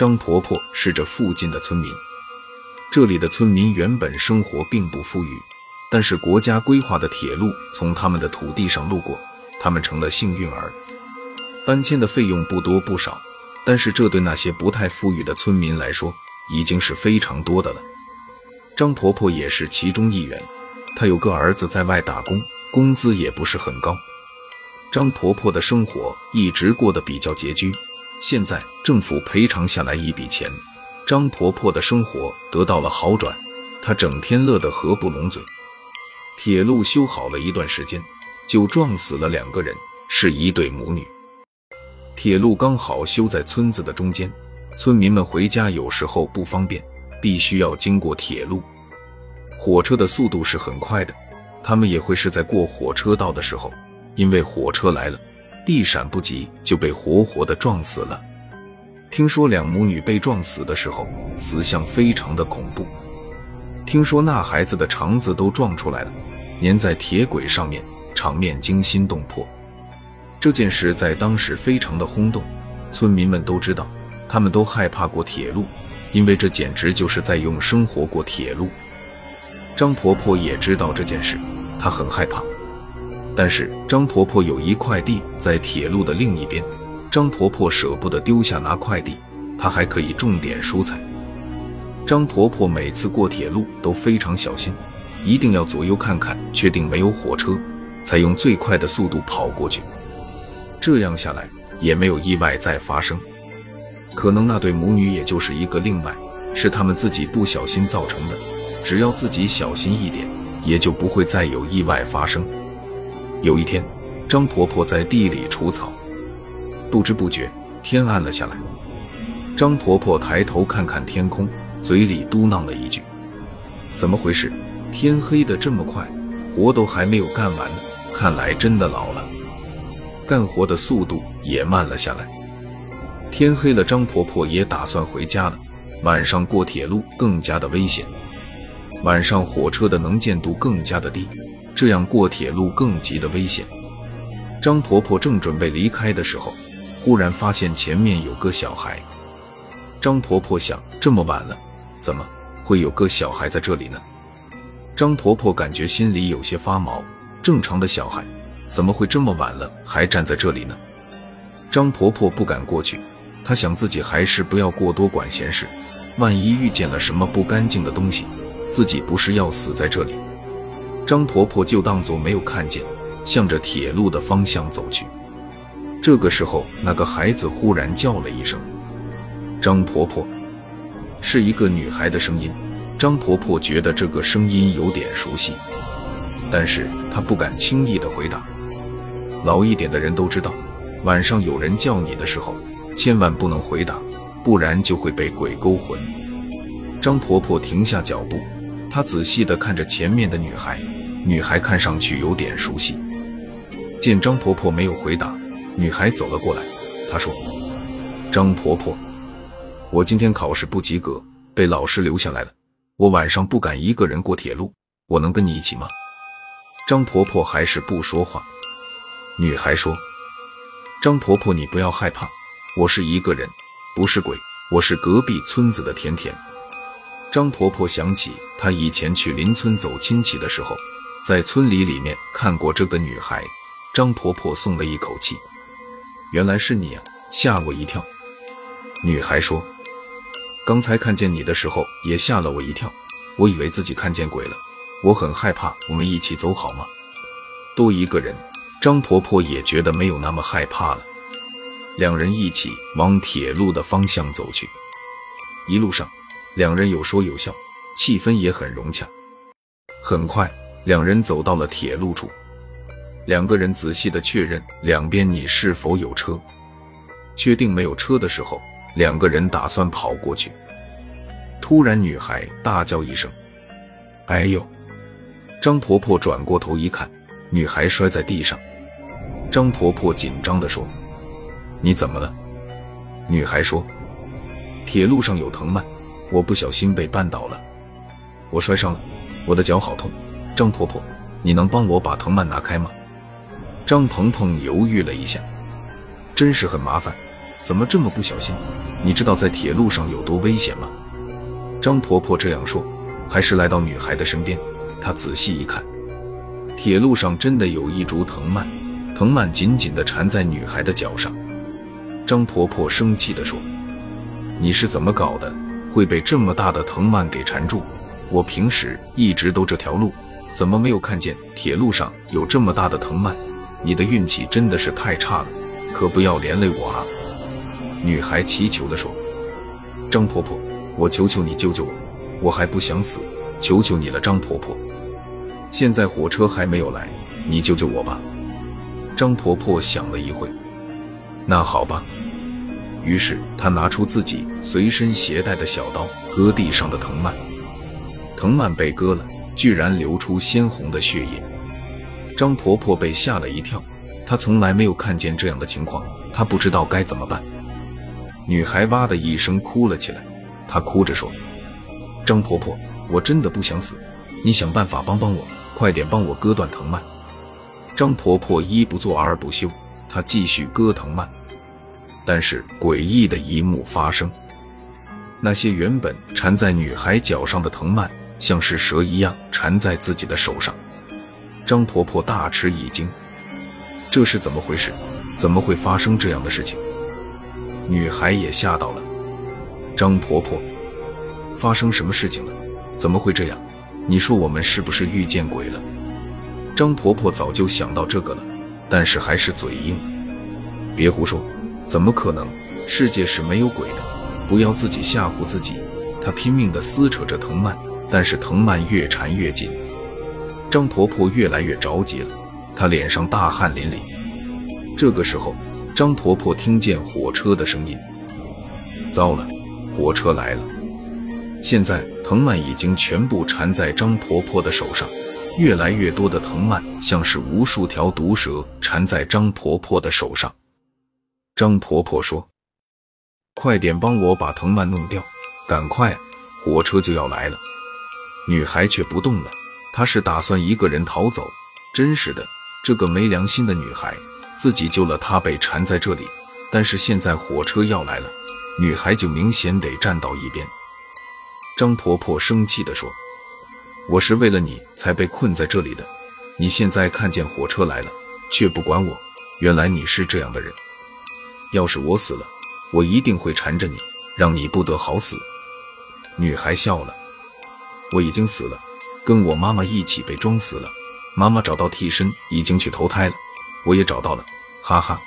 张婆婆是这附近的村民。这里的村民原本生活并不富裕，但是国家规划的铁路从他们的土地上路过，他们成了幸运儿。搬迁的费用不多不少，但是这对那些不太富裕的村民来说，已经是非常多的了。张婆婆也是其中一员，她有个儿子在外打工，工资也不是很高。张婆婆的生活一直过得比较拮据，现在政府赔偿下来一笔钱。张婆婆的生活得到了好转，她整天乐得合不拢嘴。铁路修好了一段时间，就撞死了两个人，是一对母女。铁路刚好修在村子的中间，村民们回家有时候不方便，必须要经过铁路。火车的速度是很快的，他们也会是在过火车道的时候，因为火车来了，一闪不及，就被活活的撞死了。听说两母女被撞死的时候，死相非常的恐怖。听说那孩子的肠子都撞出来了，粘在铁轨上面，场面惊心动魄。这件事在当时非常的轰动，村民们都知道，他们都害怕过铁路，因为这简直就是在用生活过铁路。张婆婆也知道这件事，她很害怕。但是张婆婆有一块地在铁路的另一边。张婆婆舍不得丢下拿快递，她还可以种点蔬菜。张婆婆每次过铁路都非常小心，一定要左右看看，确定没有火车，才用最快的速度跑过去。这样下来也没有意外再发生。可能那对母女也就是一个另外，是他们自己不小心造成的。只要自己小心一点，也就不会再有意外发生。有一天，张婆婆在地里除草。不知不觉，天暗了下来。张婆婆抬头看看天空，嘴里嘟囔了一句：“怎么回事？天黑的这么快，活都还没有干完呢。看来真的老了，干活的速度也慢了下来。”天黑了，张婆婆也打算回家了。晚上过铁路更加的危险，晚上火车的能见度更加的低，这样过铁路更急的危险。张婆婆正准备离开的时候。忽然发现前面有个小孩，张婆婆想：这么晚了，怎么会有个小孩在这里呢？张婆婆感觉心里有些发毛。正常的小孩怎么会这么晚了还站在这里呢？张婆婆不敢过去，她想自己还是不要过多管闲事，万一遇见了什么不干净的东西，自己不是要死在这里？张婆婆就当作没有看见，向着铁路的方向走去。这个时候，那个孩子忽然叫了一声：“张婆婆。”是一个女孩的声音。张婆婆觉得这个声音有点熟悉，但是她不敢轻易的回答。老一点的人都知道，晚上有人叫你的时候，千万不能回答，不然就会被鬼勾魂。张婆婆停下脚步，他仔细的看着前面的女孩，女孩看上去有点熟悉。见张婆婆没有回答。女孩走了过来，她说：“张婆婆，我今天考试不及格，被老师留下来了。我晚上不敢一个人过铁路，我能跟你一起吗？”张婆婆还是不说话。女孩说：“张婆婆，你不要害怕，我是一个人，不是鬼，我是隔壁村子的甜甜。”张婆婆想起她以前去邻村走亲戚的时候，在村里里面看过这个女孩，张婆婆松了一口气。原来是你啊，吓我一跳。女孩说：“刚才看见你的时候也吓了我一跳，我以为自己看见鬼了，我很害怕。我们一起走好吗？多一个人，张婆婆也觉得没有那么害怕了。两人一起往铁路的方向走去。一路上，两人有说有笑，气氛也很融洽。很快，两人走到了铁路处。”两个人仔细的确认两边你是否有车，确定没有车的时候，两个人打算跑过去。突然，女孩大叫一声：“哎呦！”张婆婆转过头一看，女孩摔在地上。张婆婆紧张地说：“你怎么了？”女孩说：“铁路上有藤蔓，我不小心被绊倒了，我摔伤了，我的脚好痛。张婆婆，你能帮我把藤蔓拿开吗？”张鹏鹏犹豫了一下，真是很麻烦，怎么这么不小心？你知道在铁路上有多危险吗？张婆婆这样说，还是来到女孩的身边。她仔细一看，铁路上真的有一株藤蔓，藤蔓紧紧地缠在女孩的脚上。张婆婆生气地说：“你是怎么搞的？会被这么大的藤蔓给缠住？我平时一直都这条路，怎么没有看见铁路上有这么大的藤蔓？你的运气真的是太差了，可不要连累我啊！”女孩祈求地说：“张婆婆，我求求你救救我，我还不想死，求求你了，张婆婆。现在火车还没有来，你救救我吧。”张婆婆想了一会，那好吧。于是他拿出自己随身携带的小刀，割地上的藤蔓。藤蔓被割了，居然流出鲜红的血液。张婆婆被吓了一跳，她从来没有看见这样的情况，她不知道该怎么办。女孩哇的一声哭了起来，她哭着说：“张婆婆，我真的不想死，你想办法帮帮我，快点帮我割断藤蔓。”张婆婆一不做二不休，她继续割藤蔓。但是诡异的一幕发生，那些原本缠在女孩脚上的藤蔓，像是蛇一样缠在自己的手上。张婆婆大吃一惊，这是怎么回事？怎么会发生这样的事情？女孩也吓到了。张婆婆，发生什么事情了？怎么会这样？你说我们是不是遇见鬼了？张婆婆早就想到这个了，但是还是嘴硬，别胡说。怎么可能？世界是没有鬼的，不要自己吓唬自己。她拼命地撕扯着藤蔓，但是藤蔓越缠越紧。张婆婆越来越着急了，她脸上大汗淋漓。这个时候，张婆婆听见火车的声音。糟了，火车来了！现在藤蔓已经全部缠在张婆婆的手上，越来越多的藤蔓像是无数条毒蛇缠在张婆婆的手上。张婆婆说：“快点帮我把藤蔓弄掉，赶快，火车就要来了。”女孩却不动了，她是打算一个人逃走。真是的，这个没良心的女孩，自己救了她被缠在这里，但是现在火车要来了，女孩就明显得站到一边。张婆婆生气地说：“我是为了你才被困在这里的，你现在看见火车来了，却不管我，原来你是这样的人。”要是我死了，我一定会缠着你，让你不得好死。女孩笑了，我已经死了，跟我妈妈一起被装死了。妈妈找到替身，已经去投胎了，我也找到了，哈哈。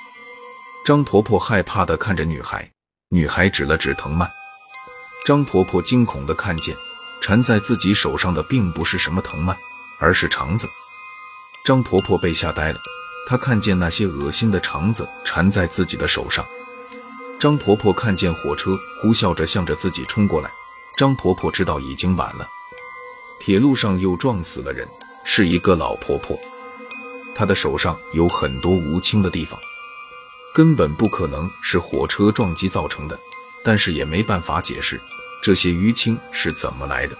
张婆婆害怕地看着女孩，女孩指了指藤蔓。张婆婆惊恐地看见，缠在自己手上的并不是什么藤蔓，而是肠子。张婆婆被吓呆了。她看见那些恶心的肠子缠在自己的手上。张婆婆看见火车呼啸着向着自己冲过来，张婆婆知道已经晚了。铁路上又撞死了人，是一个老婆婆。她的手上有很多无青的地方，根本不可能是火车撞击造成的，但是也没办法解释这些淤青是怎么来的。